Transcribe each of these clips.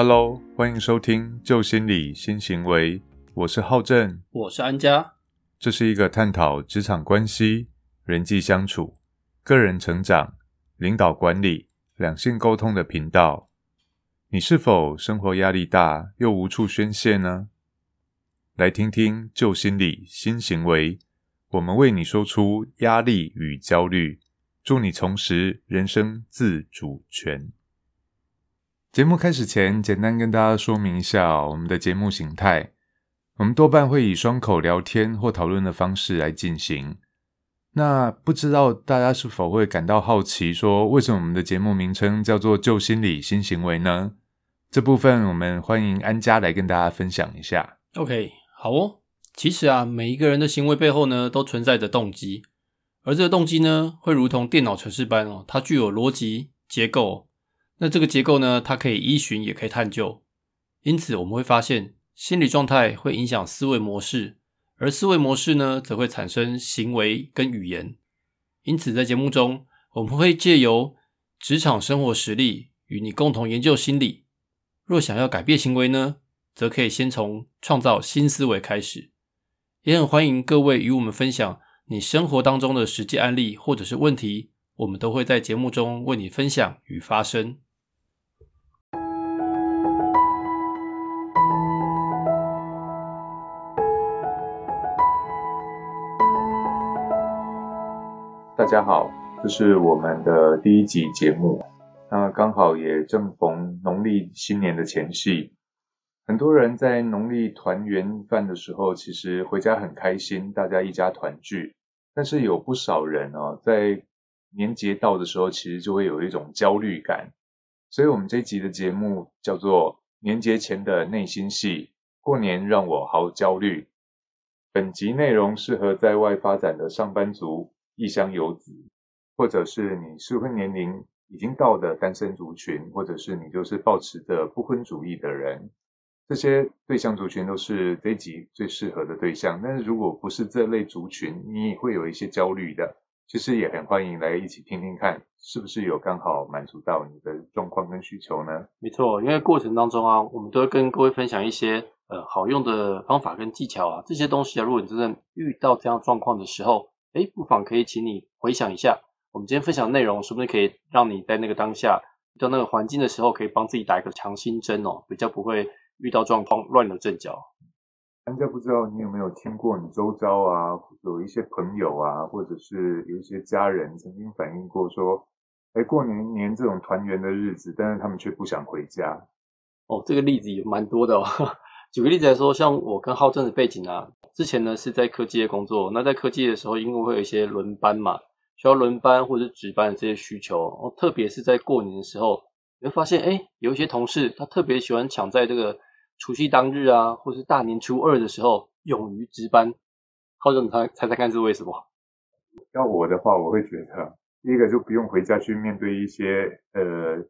Hello，欢迎收听旧心理新行为，我是浩正，我是安家。这是一个探讨职场关系、人际相处、个人成长、领导管理、两性沟通的频道。你是否生活压力大又无处宣泄呢？来听听旧心理新行为，我们为你说出压力与焦虑，助你重拾人生自主权。节目开始前，简单跟大家说明一下我们的节目形态。我们多半会以双口聊天或讨论的方式来进行。那不知道大家是否会感到好奇，说为什么我们的节目名称叫做“旧心理新行为”呢？这部分我们欢迎安家来跟大家分享一下。OK，好哦。其实啊，每一个人的行为背后呢，都存在着动机，而这个动机呢，会如同电脑程式般哦，它具有逻辑结构。那这个结构呢，它可以依循，也可以探究。因此，我们会发现，心理状态会影响思维模式，而思维模式呢，则会产生行为跟语言。因此，在节目中，我们会借由职场生活实例，与你共同研究心理。若想要改变行为呢，则可以先从创造新思维开始。也很欢迎各位与我们分享你生活当中的实际案例或者是问题，我们都会在节目中为你分享与发声。大家好，这是我们的第一集节目。那刚好也正逢农历新年的前夕，很多人在农历团圆饭的时候，其实回家很开心，大家一家团聚。但是有不少人哦，在年节到的时候，其实就会有一种焦虑感。所以，我们这集的节目叫做《年节前的内心戏》，过年让我好焦虑。本集内容适合在外发展的上班族。异乡游子，或者是你适婚年龄已经到的单身族群，或者是你就是抱持着不婚主义的人，这些对象族群都是这一集最适合的对象。但是如果不是这类族群，你也会有一些焦虑的，其实也很欢迎来一起听听看，是不是有刚好满足到你的状况跟需求呢？没错，因为过程当中啊，我们都会跟各位分享一些呃好用的方法跟技巧啊，这些东西啊，如果你真的遇到这样状况的时候，哎，不妨可以请你回想一下，我们今天分享内容，是不是可以让你在那个当下遇到那个环境的时候，可以帮自己打一个强心针哦，比较不会遇到状况乱了阵脚。人家不知道你有没有听过，你周遭啊有一些朋友啊，或者是有一些家人曾经反映过说，哎，过年年这种团圆的日子，但是他们却不想回家。哦，这个例子也蛮多的哦。举个例子来说，像我跟浩正的背景啊。之前呢是在科技业工作，那在科技的时候，因为会有一些轮班嘛，需要轮班或者值班的这些需求，哦，特别是在过年的时候，你会发现，哎，有一些同事他特别喜欢抢在这个除夕当日啊，或是大年初二的时候，勇于值班。浩正，你猜猜猜看是为什么？要我的话，我会觉得，第一个就不用回家去面对一些呃。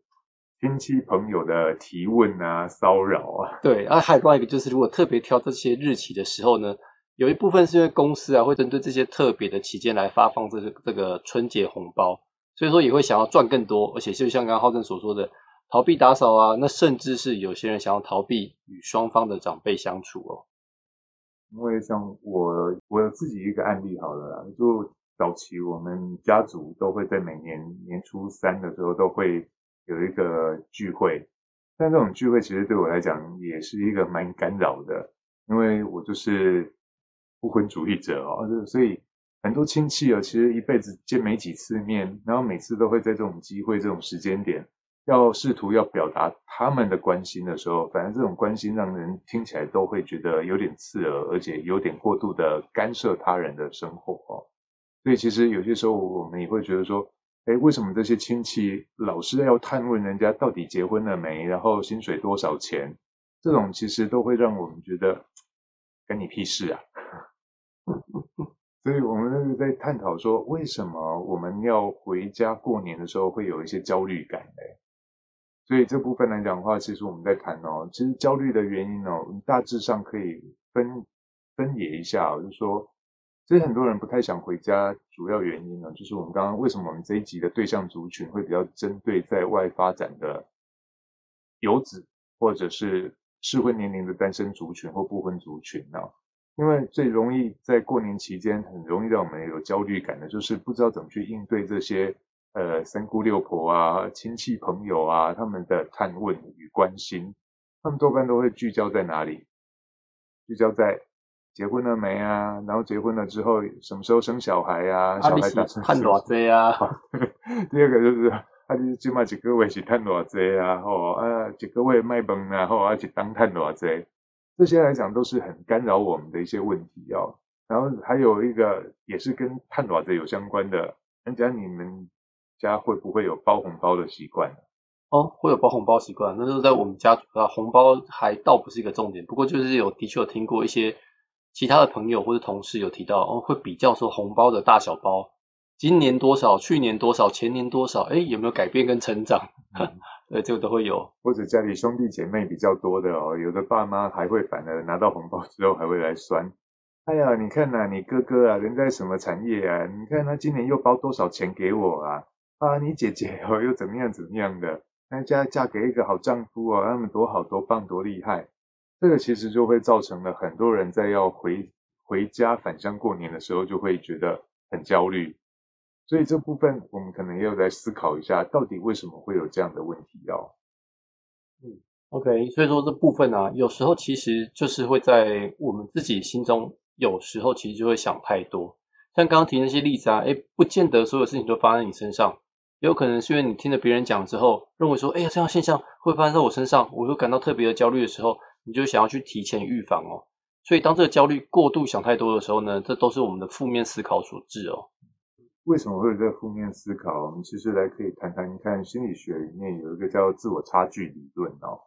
亲戚朋友的提问啊，骚扰啊，对，啊，还有另外一个就是，如果特别挑这些日期的时候呢，有一部分是因为公司啊会针对这些特别的期间来发放这个这个春节红包，所以说也会想要赚更多，而且就像刚刚浩正所说的，逃避打扫啊，那甚至是有些人想要逃避与双方的长辈相处哦。因为像我，我有自己一个案例好了，就早期我们家族都会在每年年初三的时候都会。有一个聚会，但这种聚会其实对我来讲也是一个蛮干扰的，因为我就是不婚主义者哦，所以很多亲戚啊，其实一辈子见没几次面，然后每次都会在这种机会、这种时间点，要试图要表达他们的关心的时候，反正这种关心让人听起来都会觉得有点刺耳，而且有点过度的干涉他人的生活哦，所以其实有些时候我们也会觉得说。哎，为什么这些亲戚老是要探问人家到底结婚了没，然后薪水多少钱？这种其实都会让我们觉得，跟你屁事啊！所以我们那个在探讨说，为什么我们要回家过年的时候会有一些焦虑感呢？所以这部分来讲的话，其实我们在谈哦，其实焦虑的原因哦，大致上可以分分野一下，就是说。其实很多人不太想回家，主要原因呢，就是我们刚刚为什么我们这一集的对象族群会比较针对在外发展的游子或者是适婚年龄的单身族群或不婚族群呢？因为最容易在过年期间很容易让我们有焦虑感的，就是不知道怎么去应对这些呃三姑六婆啊、亲戚朋友啊他们的探问与关心，他们多半都会聚焦在哪里？聚焦在结婚了没啊？然后结婚了之后什么时候生小孩啊？小孩打算看多少啊？第二个就是。啊，你即码一个月是赚偌济啊？吼啊，一个月卖饭啊，吼啊，一当赚偌济？这些来讲都是很干扰我们的一些问题哦。然后还有一个也是跟赚偌济有相关的，人家你们家会不会有包红包的习惯？哦，会有包红包习惯，那是在我们家啊，红包还倒不是一个重点，不过就是有的确有听过一些其他的朋友或者同事有提到，哦，会比较说红包的大小包。今年多少？去年多少？前年多少？哎，有没有改变跟成长？对，就都会有。或者家里兄弟姐妹比较多的哦，有的爸妈还会反而拿到红包之后还会来酸。哎呀，你看呐，你哥哥啊，人在什么产业啊？你看他今年又包多少钱给我啊？啊，你姐姐哦又怎么样怎么样的？那嫁嫁给一个好丈夫哦，他们多好多棒多厉害。这个其实就会造成了很多人在要回回家返乡过年的时候就会觉得很焦虑。所以这部分我们可能要来思考一下，到底为什么会有这样的问题哦？嗯，OK，所以说这部分呢，有时候其实就是会在我们自己心中，有时候其实就会想太多。像刚刚提那些例子啊，哎，不见得所有事情都发生在你身上，有可能是因为你听了别人讲之后，认为说，哎呀，这样现象会发生在我身上，我会感到特别的焦虑的时候，你就想要去提前预防哦。所以当这个焦虑过度想太多的时候呢，这都是我们的负面思考所致哦。为什么会有这个负面思考？我们其实来可以谈谈，看心理学里面有一个叫自我差距理论哦。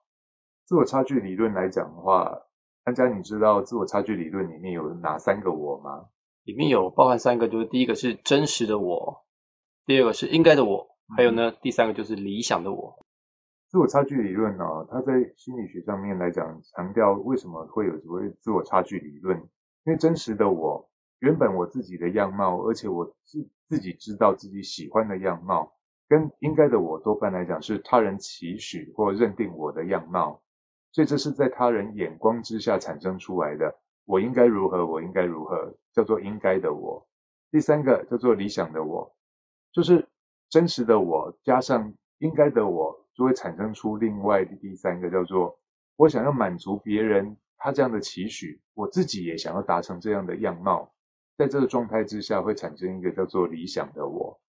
自我差距理论来讲的话，安佳，你知道自我差距理论里面有哪三个我吗？里面有包含三个，就是第一个是真实的我，第二个是应该的我，还有呢，第三个就是理想的我。自我差距理论呢，它在心理学上面来讲，强调为什么会有所谓自我差距理论？因为真实的我。原本我自己的样貌，而且我自自己知道自己喜欢的样貌，跟应该的我多半来讲是他人期许或认定我的样貌，所以这是在他人眼光之下产生出来的。我应该如何？我应该如何？叫做应该的我。第三个叫做理想的我，就是真实的我加上应该的我，就会产生出另外的第三个叫做我想要满足别人他这样的期许，我自己也想要达成这样的样貌。在这个状态之下，会产生一个叫做理想的我，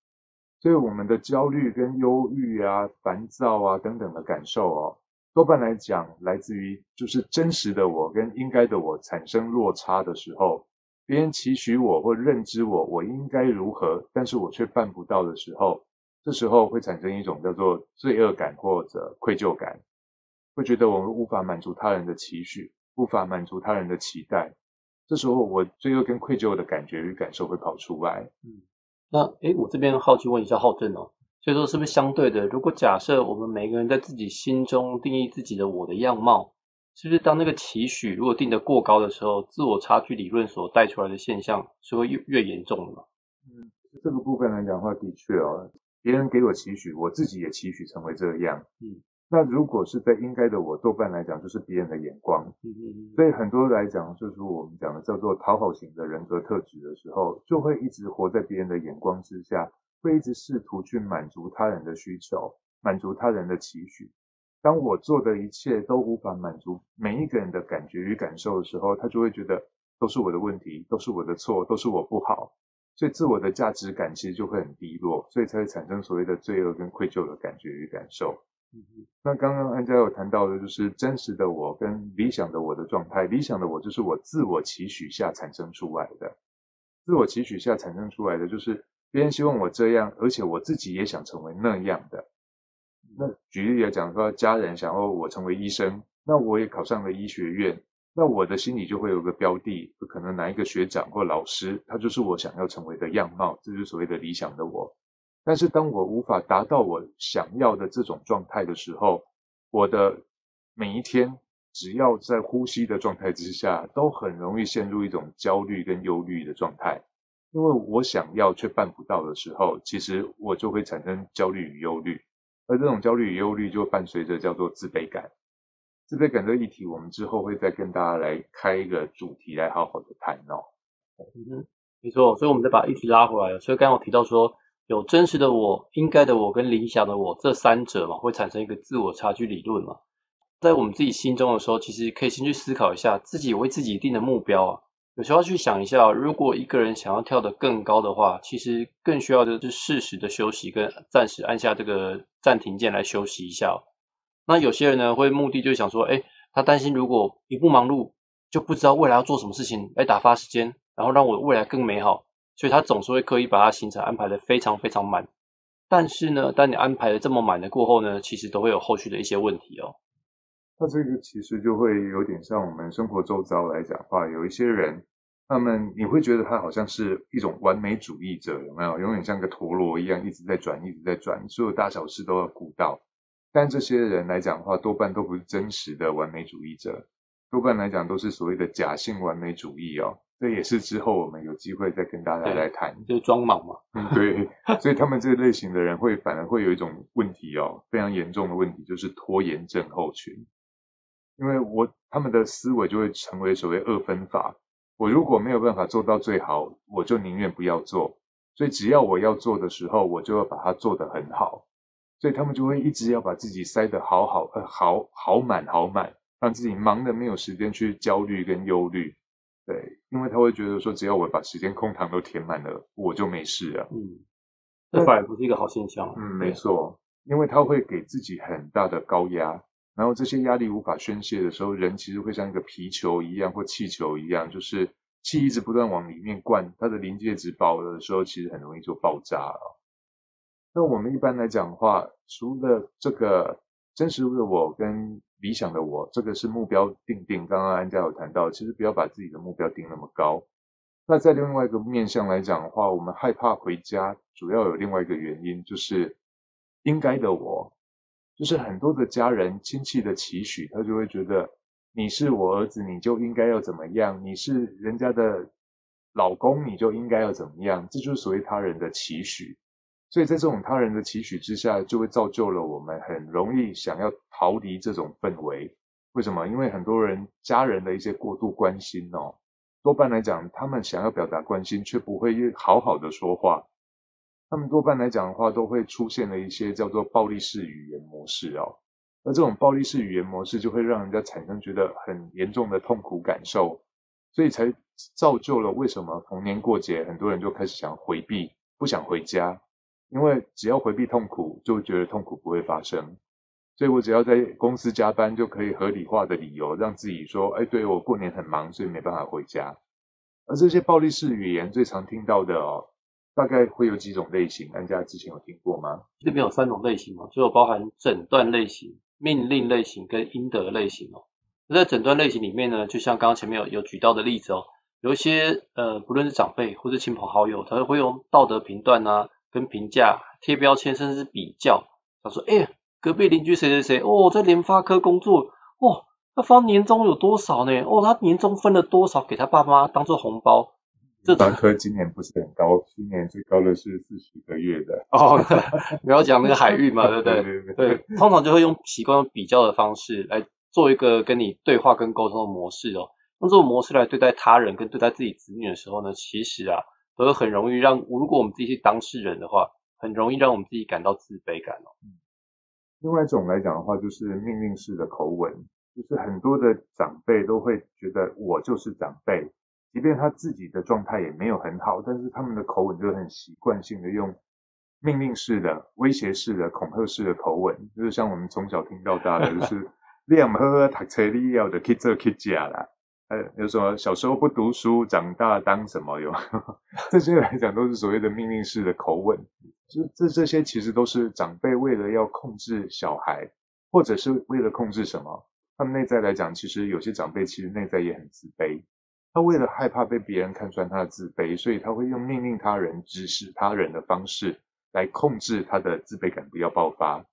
所以我们的焦虑跟忧郁啊、烦躁啊等等的感受哦，多半来讲来自于就是真实的我跟应该的我产生落差的时候，别人期许我或认知我我应该如何，但是我却办不到的时候，这时候会产生一种叫做罪恶感或者愧疚感，会觉得我们无法满足他人的期许，无法满足他人的期待。这时候，我罪恶跟愧疚的感觉与感受会跑出来。嗯，那诶，我这边好奇问一下浩正哦，所以说是不是相对的？如果假设我们每个人在自己心中定义自己的我的样貌，是不是当那个期许如果定得过高的时候，自我差距理论所带出来的现象是会越越严重的吗？嗯，这个部分来讲的话，的确哦，别人给我期许，我自己也期许成为这样。嗯。那如果是在应该的我，多半来讲就是别人的眼光，所以很多来讲就是我们讲的叫做讨好型的人格特质的时候，就会一直活在别人的眼光之下，会一直试图去满足他人的需求，满足他人的期许。当我做的一切都无法满足每一个人的感觉与感受的时候，他就会觉得都是我的问题，都是我的错，都是我不好，所以自我的价值感其实就会很低落，所以才会产生所谓的罪恶跟愧疚的感觉与感受。那刚刚安佳有谈到的，就是真实的我跟理想的我的状态。理想的我就是我自我期许下产生出来的，自我期许下产生出来的就是别人希望我这样，而且我自己也想成为那样的。那举例来讲，说家人想要我成为医生，那我也考上了医学院，那我的心里就会有个标的，可能哪一个学长或老师，他就是我想要成为的样貌，这就是所谓的理想的我。但是当我无法达到我想要的这种状态的时候，我的每一天只要在呼吸的状态之下，都很容易陷入一种焦虑跟忧虑的状态。因为我想要却办不到的时候，其实我就会产生焦虑与忧虑，而这种焦虑与忧虑就伴随着叫做自卑感。自卑感这个议题，我们之后会再跟大家来开一个主题来好好的谈哦。嗯，没错，所以我们再把议题拉回来了。所以刚刚我提到说，有真实的我、应该的我跟理想的我这三者嘛，会产生一个自我差距理论嘛。在我们自己心中的时候，其实可以先去思考一下，自己为自己定的目标啊。有时候去想一下，如果一个人想要跳得更高的话，其实更需要的是适时的休息，跟暂时按下这个暂停键来休息一下。那有些人呢，会目的就想说，哎，他担心如果一不忙碌，就不知道未来要做什么事情来打发时间，然后让我未来更美好，所以他总是会刻意把他行程安排的非常非常满。但是呢，当你安排的这么满的过后呢，其实都会有后续的一些问题哦。那这个其实就会有点像我们生活周遭来讲话，有一些人，他们你会觉得他好像是一种完美主义者，有没有？永远像个陀螺一样一直在转，一直在转，所有大小事都要顾到。但这些人来讲的话，多半都不是真实的完美主义者，多半来讲都是所谓的假性完美主义哦。这也是之后我们有机会再跟大家来谈，就是装莽嘛。嗯，对。所以他们这个类型的人会反而会有一种问题哦，非常严重的问题，就是拖延症候群。因为我他们的思维就会成为所谓二分法，我如果没有办法做到最好，我就宁愿不要做。所以只要我要做的时候，我就要把它做得很好。所以他们就会一直要把自己塞得好好呃好好满好满，让自己忙得没有时间去焦虑跟忧虑。对，因为他会觉得说，只要我把时间空堂都填满了，我就没事了。嗯，这反而不是一个好现象。嗯，没错，因为他会给自己很大的高压。然后这些压力无法宣泄的时候，人其实会像一个皮球一样或气球一样，就是气一直不断往里面灌，它的临界值饱了的时候，其实很容易就爆炸了。那我们一般来讲的话，除了这个真实的我跟理想的我，这个是目标定定。刚刚安家有谈到，其实不要把自己的目标定那么高。那在另外一个面向来讲的话，我们害怕回家，主要有另外一个原因，就是应该的我。就是很多的家人亲戚的期许，他就会觉得你是我儿子，你就应该要怎么样；你是人家的老公，你就应该要怎么样。这就是所谓他人的期许。所以在这种他人的期许之下，就会造就了我们很容易想要逃离这种氛围。为什么？因为很多人家人的一些过度关心哦，多半来讲，他们想要表达关心，却不会好好的说话。他们多半来讲的话，都会出现了一些叫做暴力式语言模式哦。那这种暴力式语言模式就会让人家产生觉得很严重的痛苦感受，所以才造就了为什么逢年过节很多人就开始想回避，不想回家，因为只要回避痛苦，就觉得痛苦不会发生。所以我只要在公司加班，就可以合理化的理由让自己说，哎，对我过年很忙，所以没办法回家。而这些暴力式语言最常听到的哦。大概会有几种类型，安家之前有听过吗？这边有三种类型哦，就包含诊断类型、命令类型跟应得类型哦。那在诊断类型里面呢，就像刚刚前面有有举到的例子哦，有一些呃，不论是长辈或是亲朋好友，他会用道德评断啊、跟评价、贴标签，甚至是比较。他说：“哎，隔壁邻居谁谁谁哦，在联发科工作哦，他发年终有多少呢？哦，他年终分了多少给他爸妈当做红包？”这专科今年不是很高，今年最高的是四十个月的。哦，不要讲那个海域嘛，对不对？对对对。通常就会用习惯用比较的方式来做一个跟你对话跟沟通的模式哦。用这种模式来对待他人跟对待自己子女的时候呢，其实啊，都会很容易让如果我们自己是当事人的话，很容易让我们自己感到自卑感哦。另外一种来讲的话，就是命令式的口吻，就是很多的长辈都会觉得我就是长辈。即便他自己的状态也没有很好，但是他们的口吻就很习惯性的用命令式的、威胁式的、恐吓式的口吻，就是像我们从小听到大的，就是你唔好好读册，你要的去做去假啦。呃，有什么小时候不读书，长大当什么有？这些来讲都是所谓的命令式的口吻。这这这些其实都是长辈为了要控制小孩，或者是为了控制什么？他们内在来讲，其实有些长辈其实内在也很自卑。他为了害怕被别人看穿他的自卑，所以他会用命令他人、指使他人的方式来控制他的自卑感不要爆发。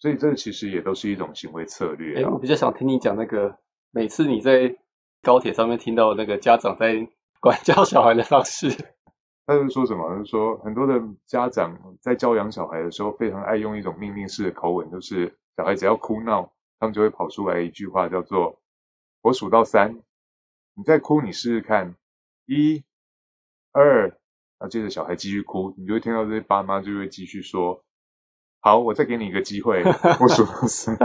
所以这个其实也都是一种行为策略。哎，我比较想听你讲那个，每次你在高铁上面听到那个家长在管教小孩的方式。他是说什么？是说很多的家长在教养小孩的时候，非常爱用一种命令式的口吻，就是小孩只要哭闹，他们就会跑出来一句话叫做“我数到三，你再哭，你试试看，一、二”，然后接着小孩继续哭，你就会听到这些爸妈就会继续说。好，我再给你一个机会，我数到三，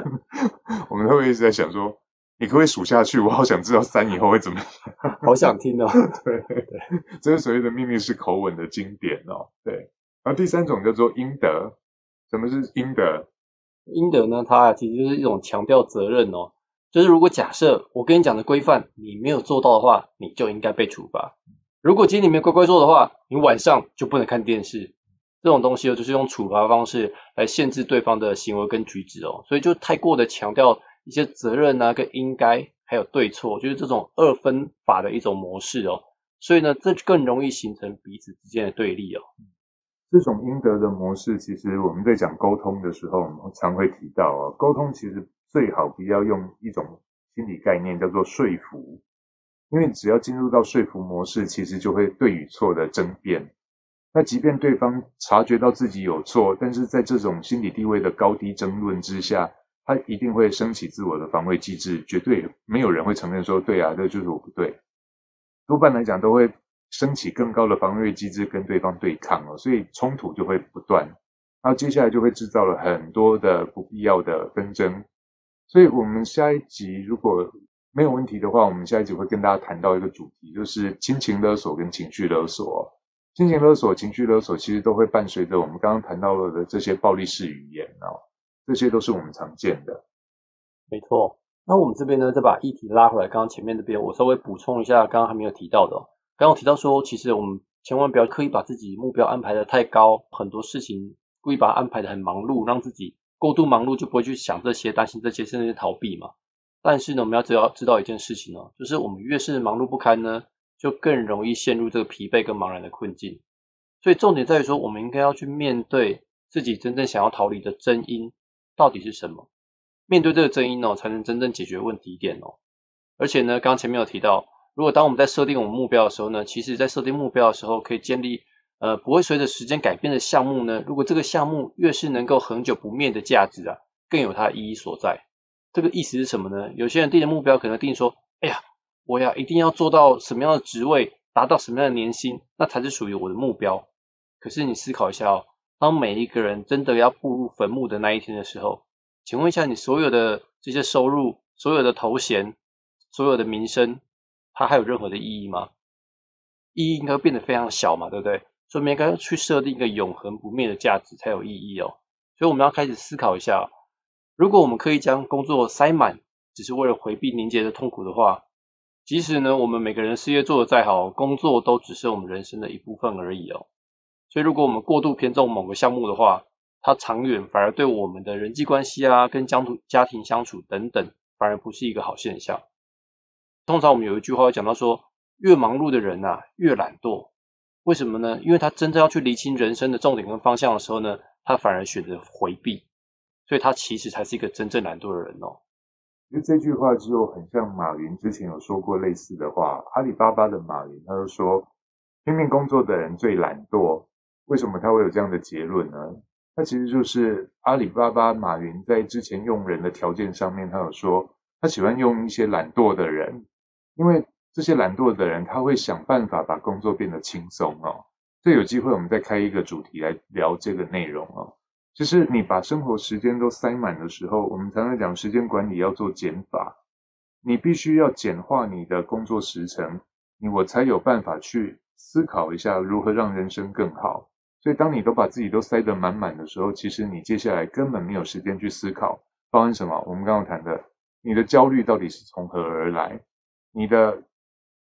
我们都会一直在想说，你可不可以数下去？我好想知道三以后会怎么样，好想听哦。对对，这是所谓的秘密式口吻的经典哦。对，然后第三种叫做应得，什么是应得？应得呢，它其实就是一种强调责任哦，就是如果假设我跟你讲的规范你没有做到的话，你就应该被处罚。如果今天你没乖乖做的话，你晚上就不能看电视。这种东西哦，就是用处罚方式来限制对方的行为跟举止哦，所以就太过的强调一些责任啊、跟应该还有对错，就是这种二分法的一种模式哦，所以呢，这更容易形成彼此之间的对立哦。这种应得的模式，其实我们在讲沟通的时候，我们常会提到哦，沟通其实最好不要用一种心理概念叫做说服，因为只要进入到说服模式，其实就会对与错的争辩。那即便对方察觉到自己有错，但是在这种心理地位的高低争论之下，他一定会升起自我的防卫机制，绝对没有人会承认说对啊，这就是我不对。多半来讲都会升起更高的防卫机制跟对方对抗哦，所以冲突就会不断，然后接下来就会制造了很多的不必要的纷争。所以我们下一集如果没有问题的话，我们下一集会跟大家谈到一个主题，就是亲情勒索跟情绪勒索。亲情勒索、情绪勒索，其实都会伴随着我们刚刚谈到了的这些暴力式语言哦，这些都是我们常见的。没错，那我们这边呢，再把议题拉回来，刚刚前面这边我稍微补充一下，刚刚还没有提到的。刚刚提到说，其实我们千万不要刻意把自己目标安排的太高，很多事情故意把它安排的很忙碌，让自己过度忙碌就不会去想这些、担心这些，甚至是逃避嘛。但是呢，我们要知道知道一件事情哦，就是我们越是忙碌不堪呢。就更容易陷入这个疲惫跟茫然的困境，所以重点在于说，我们应该要去面对自己真正想要逃离的真因到底是什么，面对这个争议呢，才能真正解决问题点哦。而且呢，刚前面有提到，如果当我们在设定我们目标的时候呢，其实在设定目标的时候，可以建立呃不会随着时间改变的项目呢，如果这个项目越是能够恒久不灭的价值啊，更有它意义所在。这个意思是什么呢？有些人定的目标可能定说，哎呀。我呀，一定要做到什么样的职位，达到什么样的年薪，那才是属于我的目标。可是你思考一下哦，当每一个人真的要步入坟墓的那一天的时候，请问一下，你所有的这些收入、所有的头衔、所有的名声，它还有任何的意义吗？意义应该变得非常小嘛，对不对？所以我们应该去设定一个永恒不灭的价值才有意义哦。所以我们要开始思考一下，如果我们可以将工作塞满，只是为了回避凝结的痛苦的话。即使呢，我们每个人事业做得再好，工作都只是我们人生的一部分而已哦。所以，如果我们过度偏重某个项目的话，它长远反而对我们的人际关系啊，跟家庭家庭相处等等，反而不是一个好现象。通常我们有一句话会讲到说，越忙碌的人呐，越懒惰。为什么呢？因为他真正要去厘清人生的重点跟方向的时候呢，他反而选择回避，所以他其实才是一个真正懒惰的人哦。其实这句话就很像马云之前有说过类似的话。阿里巴巴的马云他就说，拼命工作的人最懒惰。为什么他会有这样的结论呢？他其实就是阿里巴巴马云在之前用人的条件上面，他有说他喜欢用一些懒惰的人，因为这些懒惰的人他会想办法把工作变得轻松哦。所以有机会我们再开一个主题来聊这个内容哦。其实你把生活时间都塞满的时候，我们常常讲时间管理要做减法，你必须要简化你的工作时程，你我才有办法去思考一下如何让人生更好。所以当你都把自己都塞得满满的时候，其实你接下来根本没有时间去思考，包含什么？我们刚刚谈的，你的焦虑到底是从何而来？你的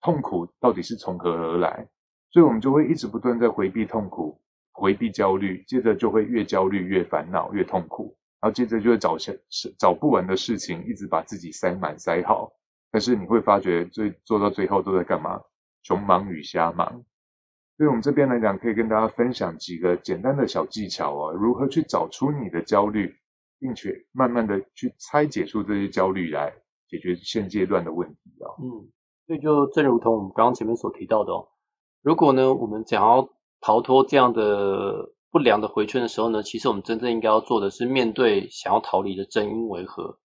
痛苦到底是从何而来？所以我们就会一直不断在回避痛苦。回避焦虑，接着就会越焦虑越烦恼越痛苦，然后接着就会找些找不完的事情，一直把自己塞满塞好。但是你会发觉，最做到最后都在干嘛？穷忙与瞎忙。所以我们这边来讲，可以跟大家分享几个简单的小技巧啊，如何去找出你的焦虑，并且慢慢的去拆解出这些焦虑来解决现阶段的问题啊。嗯，所以就正如同我们刚刚前面所提到的哦，如果呢，我们想要逃脱这样的不良的回圈的时候呢，其实我们真正应该要做的是面对想要逃离的真因为何，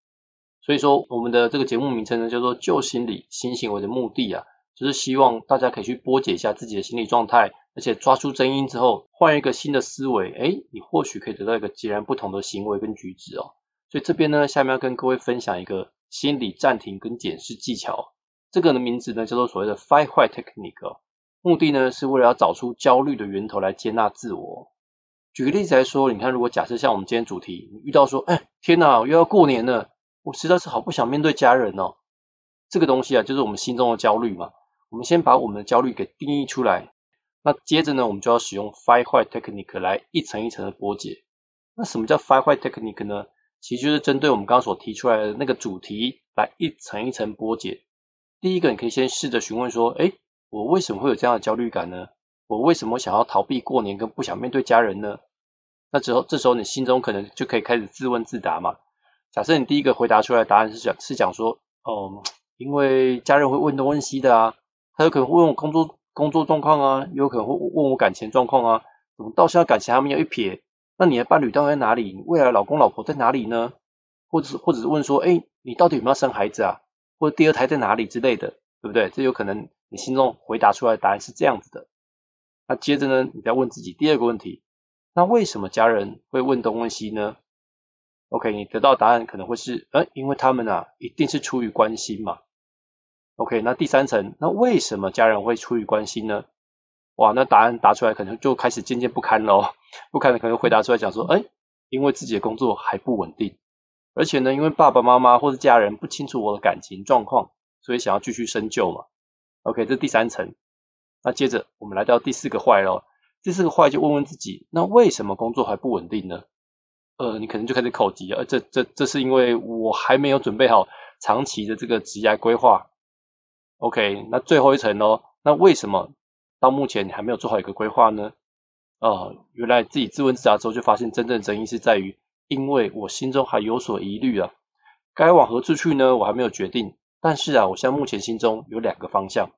所以说，我们的这个节目名称呢，叫做“旧心理新行为”的目的啊，就是希望大家可以去波解一下自己的心理状态，而且抓出真因之后，换一个新的思维，哎，你或许可以得到一个截然不同的行为跟举止哦。所以这边呢，下面要跟各位分享一个心理暂停跟检视技巧，这个的名字呢叫做所谓的 Five Why Technique，目的呢是为了要找出焦虑的源头来接纳自我。举个例子来说，你看，如果假设像我们今天主题，你遇到说，哎，天哪，又要过年了。我实在是好不想面对家人哦，这个东西啊，就是我们心中的焦虑嘛。我们先把我们的焦虑给定义出来，那接着呢，我们就要使用 Five Why Technique 来一层一层的剥解。那什么叫 Five Why Technique 呢？其实就是针对我们刚刚所提出来的那个主题来一层一层剥解。第一个，你可以先试着询问说，哎，我为什么会有这样的焦虑感呢？我为什么想要逃避过年跟不想面对家人呢？那之后，这时候你心中可能就可以开始自问自答嘛。假设你第一个回答出来的答案是讲是讲说，哦，因为家人会问东问西的啊，他有可能会问我工作工作状况啊，有可能会问我感情状况啊，怎么到现在感情还没有一撇？那你的伴侣到底在哪里？未来老公老婆在哪里呢？或者或者是问说，哎，你到底有没有生孩子啊？或者第二胎在哪里之类的，对不对？这有可能你心中回答出来的答案是这样子的。那接着呢，你再问自己第二个问题，那为什么家人会问东问西呢？OK，你得到答案可能会是，呃，因为他们啊，一定是出于关心嘛。OK，那第三层，那为什么家人会出于关心呢？哇，那答案答出来可能就开始渐渐不堪了，不堪的可能回答出来讲说，哎，因为自己的工作还不稳定，而且呢，因为爸爸妈妈或者家人不清楚我的感情状况，所以想要继续深究嘛。OK，这第三层。那接着我们来到第四个坏喽，第四个坏就问问自己，那为什么工作还不稳定呢？呃，你可能就开始口急啊，这这这是因为我还没有准备好长期的这个职业规划。OK，那最后一层哦，那为什么到目前你还没有做好一个规划呢？哦，原来自己自问自答之后就发现真正争议是在于，因为我心中还有所疑虑啊，该往何处去呢？我还没有决定，但是啊，我现在目前心中有两个方向，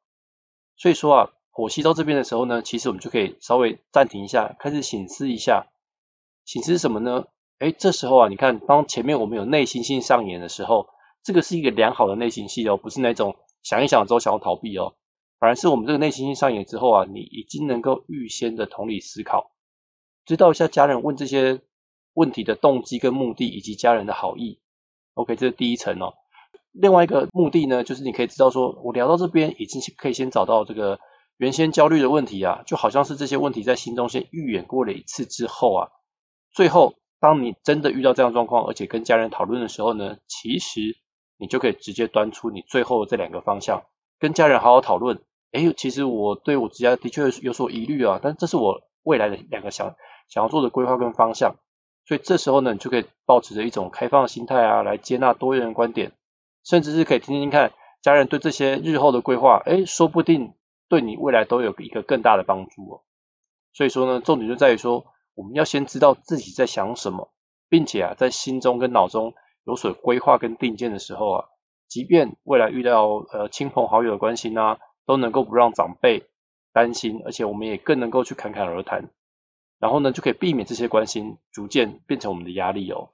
所以说啊，火吸到这边的时候呢，其实我们就可以稍微暂停一下，开始醒思一下，醒思什么呢？哎，这时候啊，你看，当前面我们有内心性上演的时候，这个是一个良好的内心戏哦，不是那种想一想之后想要逃避哦，反而是我们这个内心性上演之后啊，你已经能够预先的同理思考，知道一下家人问这些问题的动机跟目的，以及家人的好意。OK，这是第一层哦。另外一个目的呢，就是你可以知道说，我聊到这边已经可以先找到这个原先焦虑的问题啊，就好像是这些问题在心中先预演过了一次之后啊，最后。当你真的遇到这样状况，而且跟家人讨论的时候呢，其实你就可以直接端出你最后这两个方向，跟家人好好讨论。哎，其实我对我职业的确有所疑虑啊，但这是我未来的两个想想要做的规划跟方向。所以这时候呢，你就可以保持着一种开放的心态啊，来接纳多元的观点，甚至是可以听听看家人对这些日后的规划，哎，说不定对你未来都有一个更大的帮助哦。所以说呢，重点就在于说。我们要先知道自己在想什么，并且啊，在心中跟脑中有所规划跟定见的时候啊，即便未来遇到呃亲朋好友的关心啊，都能够不让长辈担心，而且我们也更能够去侃侃而谈，然后呢，就可以避免这些关心逐渐变成我们的压力哦。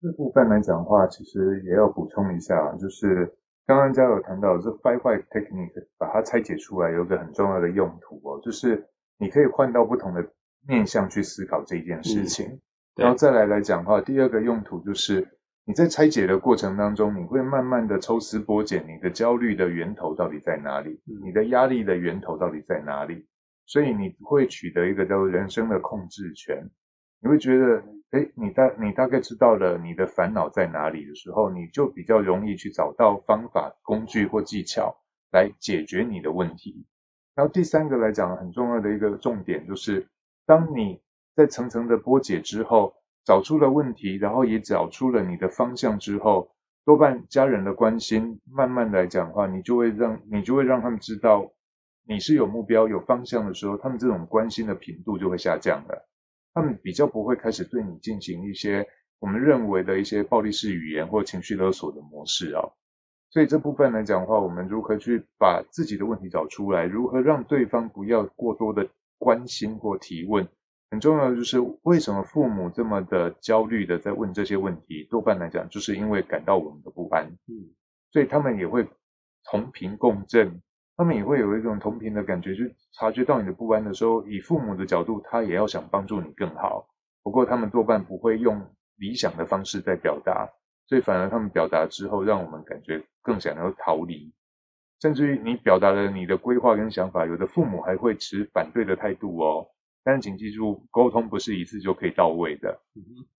这部分来讲的话，其实也要补充一下，就是刚刚嘉有谈到这 Five Why Technique，把它拆解出来有个很重要的用途哦，就是你可以换到不同的。面向去思考这件事情，然后再来来讲的话，第二个用途就是你在拆解的过程当中，你会慢慢的抽丝剥茧，你的焦虑的源头到底在哪里？你的压力的源头到底在哪里？所以你会取得一个叫做人生的控制权。你会觉得，哎，你大你大概知道了你的烦恼在哪里的时候，你就比较容易去找到方法、工具或技巧来解决你的问题。然后第三个来讲很重要的一个重点就是。当你在层层的剥解之后，找出了问题，然后也找出了你的方向之后，多半家人的关心，慢慢来讲的话，你就会让你就会让他们知道你是有目标、有方向的时候，他们这种关心的频度就会下降了。他们比较不会开始对你进行一些我们认为的一些暴力式语言或情绪勒索的模式啊。所以这部分来讲的话，我们如何去把自己的问题找出来，如何让对方不要过多的。关心或提问，很重要的就是为什么父母这么的焦虑的在问这些问题，多半来讲就是因为感到我们的不安，嗯，所以他们也会同频共振，他们也会有一种同频的感觉，就察觉到你的不安的时候，以父母的角度，他也要想帮助你更好，不过他们多半不会用理想的方式在表达，所以反而他们表达之后，让我们感觉更想要逃离。甚至于你表达了你的规划跟想法，有的父母还会持反对的态度哦。但是请记住，沟通不是一次就可以到位的，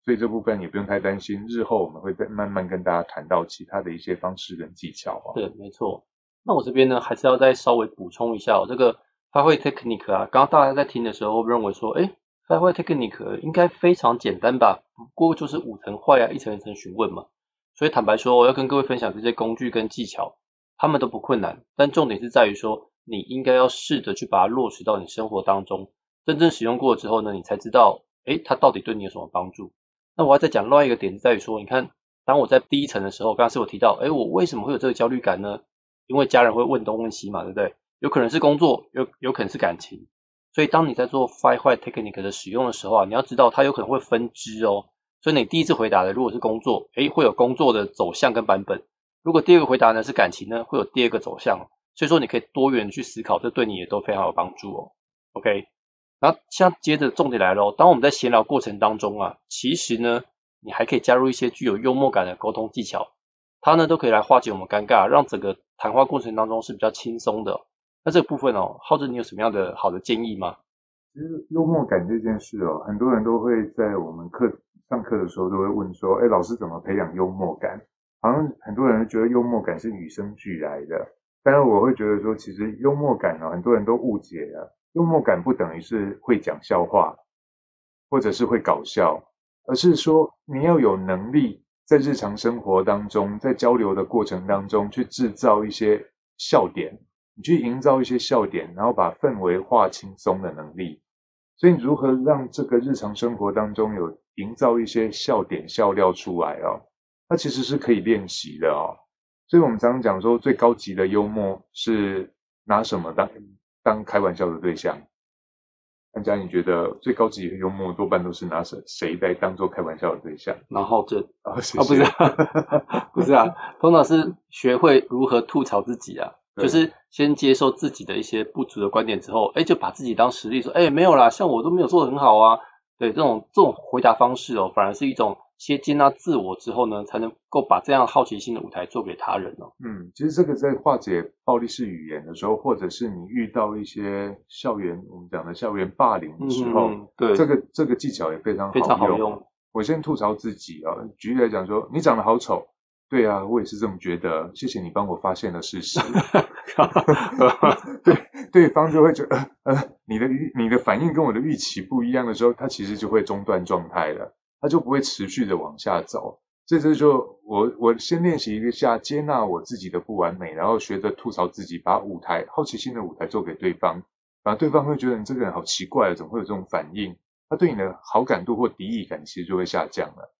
所以这部分也不用太担心。日后我们会再慢慢跟大家谈到其他的一些方式跟技巧啊。对，没错。那我这边呢，还是要再稍微补充一下哦，这个发挥 technique 啊，刚刚大家在听的时候认为说，哎，发挥 technique 应该非常简单吧？不过就是五层坏啊，一层一层询问嘛。所以坦白说，我要跟各位分享这些工具跟技巧。他们都不困难，但重点是在于说，你应该要试着去把它落实到你生活当中，真正使用过之后呢，你才知道，诶，它到底对你有什么帮助。那我要再讲另外一个点，在于说，你看，当我在第一层的时候，刚刚是我提到，诶，我为什么会有这个焦虑感呢？因为家人会问东问西嘛，对不对？有可能是工作，有有可能是感情。所以当你在做 Five Why Technique 的使用的时候啊，你要知道它有可能会分支哦。所以你第一次回答的如果是工作，诶，会有工作的走向跟版本。如果第二个回答呢是感情呢，会有第二个走向，所以说你可以多元去思考，这对你也都非常有帮助哦。OK，然后像接着重点来喽，当我们在闲聊过程当中啊，其实呢，你还可以加入一些具有幽默感的沟通技巧，它呢都可以来化解我们尴尬，让整个谈话过程当中是比较轻松的。那这个部分哦，浩哲你有什么样的好的建议吗？其实幽默感这件事哦，很多人都会在我们课上课的时候都会问说，哎，老师怎么培养幽默感？好像很多人觉得幽默感是与生俱来的，但是我会觉得说，其实幽默感哦，很多人都误解了。幽默感不等于是会讲笑话，或者是会搞笑，而是说你要有能力在日常生活当中，在交流的过程当中去制造一些笑点，你去营造一些笑点，然后把氛围化轻松的能力。所以，如何让这个日常生活当中有营造一些笑点、笑料出来哦？它其实是可以练习的哦，所以我们常常讲说，最高级的幽默是拿什么当当开玩笑的对象？安佳，你觉得最高级的幽默多半都是拿谁谁来当做开玩笑的对象？然后这啊，不是，啊 不是啊，通常是学会如何吐槽自己啊，就是先接受自己的一些不足的观点之后，哎，就把自己当实力说，哎，没有啦，像我都没有做的很好啊，对，这种这种回答方式哦，反而是一种。先接纳自我之后呢，才能够把这样好奇心的舞台做给他人哦。嗯，其实这个在化解暴力式语言的时候，或者是你遇到一些校园我们讲的校园霸凌的时候，对这个这个技巧也非常非常好用。我先吐槽自己啊，举例来讲说，你长得好丑，对啊，我也是这么觉得。谢谢你帮我发现了事实。对，对方就会觉得呃，你的预你的反应跟我的预期不一样的时候，他其实就会中断状态了。他就不会持续的往下走，这这就我我先练习一下接纳我自己的不完美，然后学着吐槽自己，把舞台好奇心的舞台做给对方，然后对方会觉得你这个人好奇怪，怎么会有这种反应？他对你的好感度或敌意感其实就会下降了。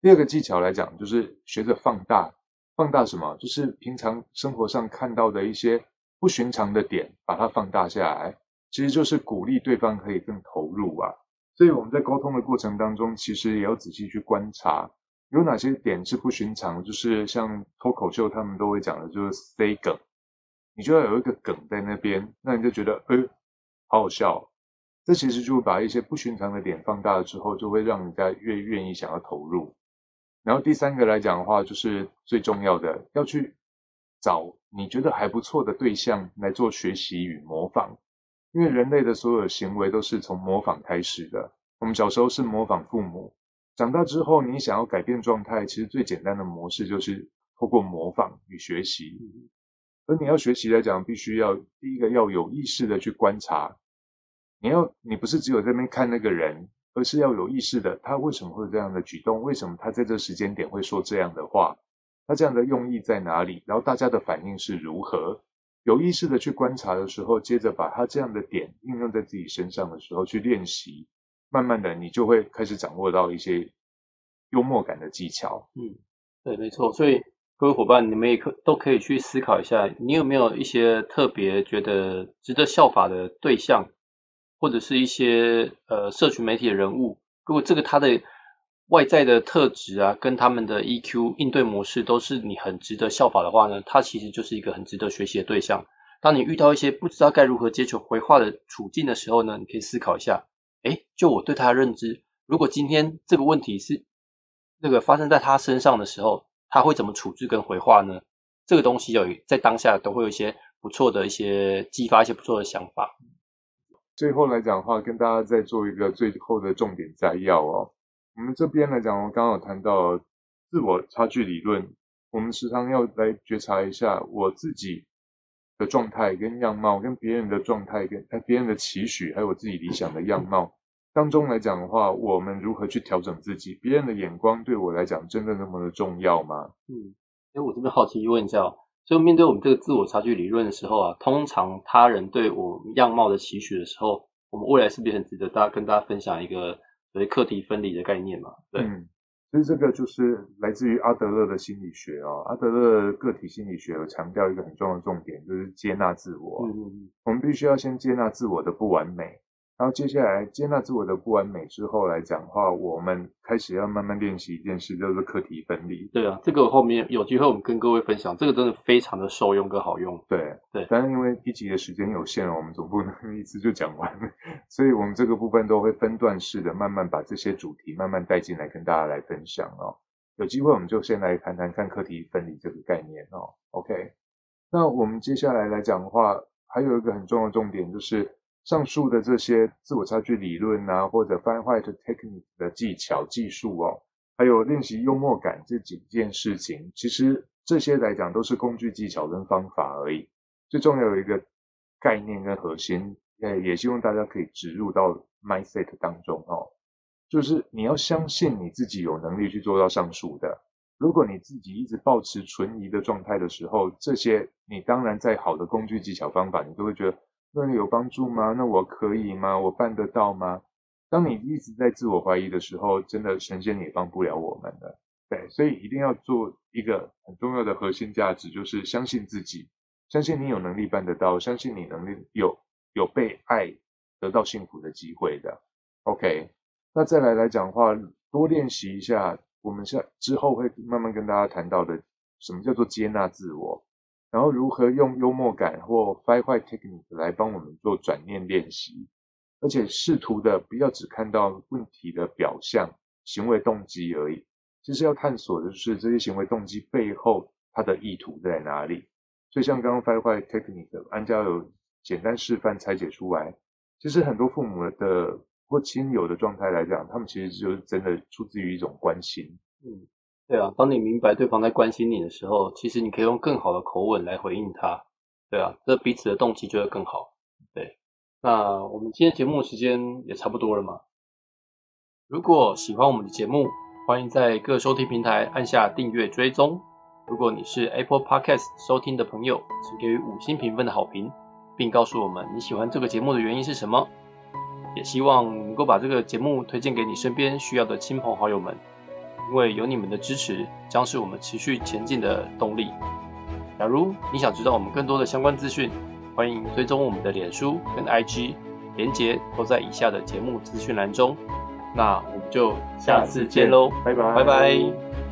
第二个技巧来讲，就是学着放大，放大什么？就是平常生活上看到的一些不寻常的点，把它放大下来，其实就是鼓励对方可以更投入啊。所以我们在沟通的过程当中，其实也要仔细去观察有哪些点是不寻常，就是像脱口秀他们都会讲的，就是塞梗，你就要有一个梗在那边，那你就觉得，呃，好好笑。这其实就把一些不寻常的点放大了之后，就会让人家越愿意想要投入。然后第三个来讲的话，就是最重要的，要去找你觉得还不错的对象来做学习与模仿。因为人类的所有行为都是从模仿开始的。我们小时候是模仿父母，长大之后你想要改变状态，其实最简单的模式就是透过模仿与学习。而你要学习来讲，必须要第一个要有意识的去观察。你要你不是只有在那边看那个人，而是要有意识的，他为什么会有这样的举动？为什么他在这时间点会说这样的话？他这样的用意在哪里？然后大家的反应是如何？有意识的去观察的时候，接着把他这样的点应用在自己身上的时候去练习，慢慢的你就会开始掌握到一些幽默感的技巧。嗯，对，没错。所以各位伙伴，你们也可都可以去思考一下，你有没有一些特别觉得值得效法的对象？或者是一些呃社群媒体的人物，如果这个他的外在的特质啊，跟他们的 EQ 应对模式都是你很值得效法的话呢，他其实就是一个很值得学习的对象。当你遇到一些不知道该如何接球回话的处境的时候呢，你可以思考一下，哎，就我对他的认知，如果今天这个问题是那个发生在他身上的时候，他会怎么处置跟回话呢？这个东西有在当下都会有一些不错的一些激发一些不错的想法。最后来讲的话，跟大家再做一个最后的重点摘要哦。我们这边来讲，我刚好谈到自我差距理论，我们时常要来觉察一下我自己的状态跟样貌，跟别人的状态跟别人的期许，还有我自己理想的样貌当中来讲的话，我们如何去调整自己？别人的眼光对我来讲真的那么的重要吗？嗯，哎，我这边好奇问一下，就面对我们这个自我差距理论的时候啊，通常他人对我样貌的期许的时候，我们未来是不是很值得大家跟大家分享一个？课题分离的概念嘛，对，所以这个就是来自于阿德勒的心理学哦。阿德勒个体心理学有强调一个很重要的重点，就是接纳自我。嗯嗯嗯，我们必须要先接纳自我的不完美。然后接下来接纳自我的不完美之后来讲话，我们开始要慢慢练习一件事，就是课题分离。对啊，这个后面有机会我们跟各位分享，这个真的非常的受用跟好用。对对，但是因为一集的时间有限，我们总不能 一次就讲完，所以我们这个部分都会分段式的慢慢把这些主题慢慢带进来跟大家来分享哦。有机会我们就先来谈谈看课题分离这个概念哦。OK，那我们接下来来讲的话，还有一个很重要的重点就是。上述的这些自我差距理论啊，或者 Fine White Technique 的技巧、技术哦，还有练习幽默感这几件事情，其实这些来讲都是工具、技巧跟方法而已。最重要有一个概念跟核心，诶，也希望大家可以植入到 Mindset 当中哦，就是你要相信你自己有能力去做到上述的。如果你自己一直保持存疑的状态的时候，这些你当然再好的工具、技巧、方法，你都会觉得。那你有帮助吗？那我可以吗？我办得到吗？当你一直在自我怀疑的时候，真的神仙也帮不了我们了。对，所以一定要做一个很重要的核心价值，就是相信自己，相信你有能力办得到，相信你能力有有被爱得到幸福的机会的。OK，那再来来讲话，多练习一下，我们下之后会慢慢跟大家谈到的，什么叫做接纳自我。然后如何用幽默感或 five white technique 来帮我们做转念练习，而且试图的不要只看到问题的表象、行为动机而已，其实要探索的就是这些行为动机背后它的意图在哪里。所以像刚刚 five white technique，安家有简单示范拆解出来，其实很多父母的或亲友的状态来讲，他们其实就是真的出自于一种关心。嗯。对啊，当你明白对方在关心你的时候，其实你可以用更好的口吻来回应他。对啊，这彼此的动机就会更好。对，那我们今天节目时间也差不多了嘛。如果喜欢我们的节目，欢迎在各收听平台按下订阅追踪。如果你是 Apple Podcast 收听的朋友，请给予五星评分的好评，并告诉我们你喜欢这个节目的原因是什么。也希望能够把这个节目推荐给你身边需要的亲朋好友们。因为有你们的支持，将是我们持续前进的动力。假如你想知道我们更多的相关资讯，欢迎追踪我们的脸书跟 IG，连结都在以下的节目资讯栏中。那我们就下次见喽，拜拜，拜拜。